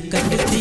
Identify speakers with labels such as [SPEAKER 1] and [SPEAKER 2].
[SPEAKER 1] கட்டி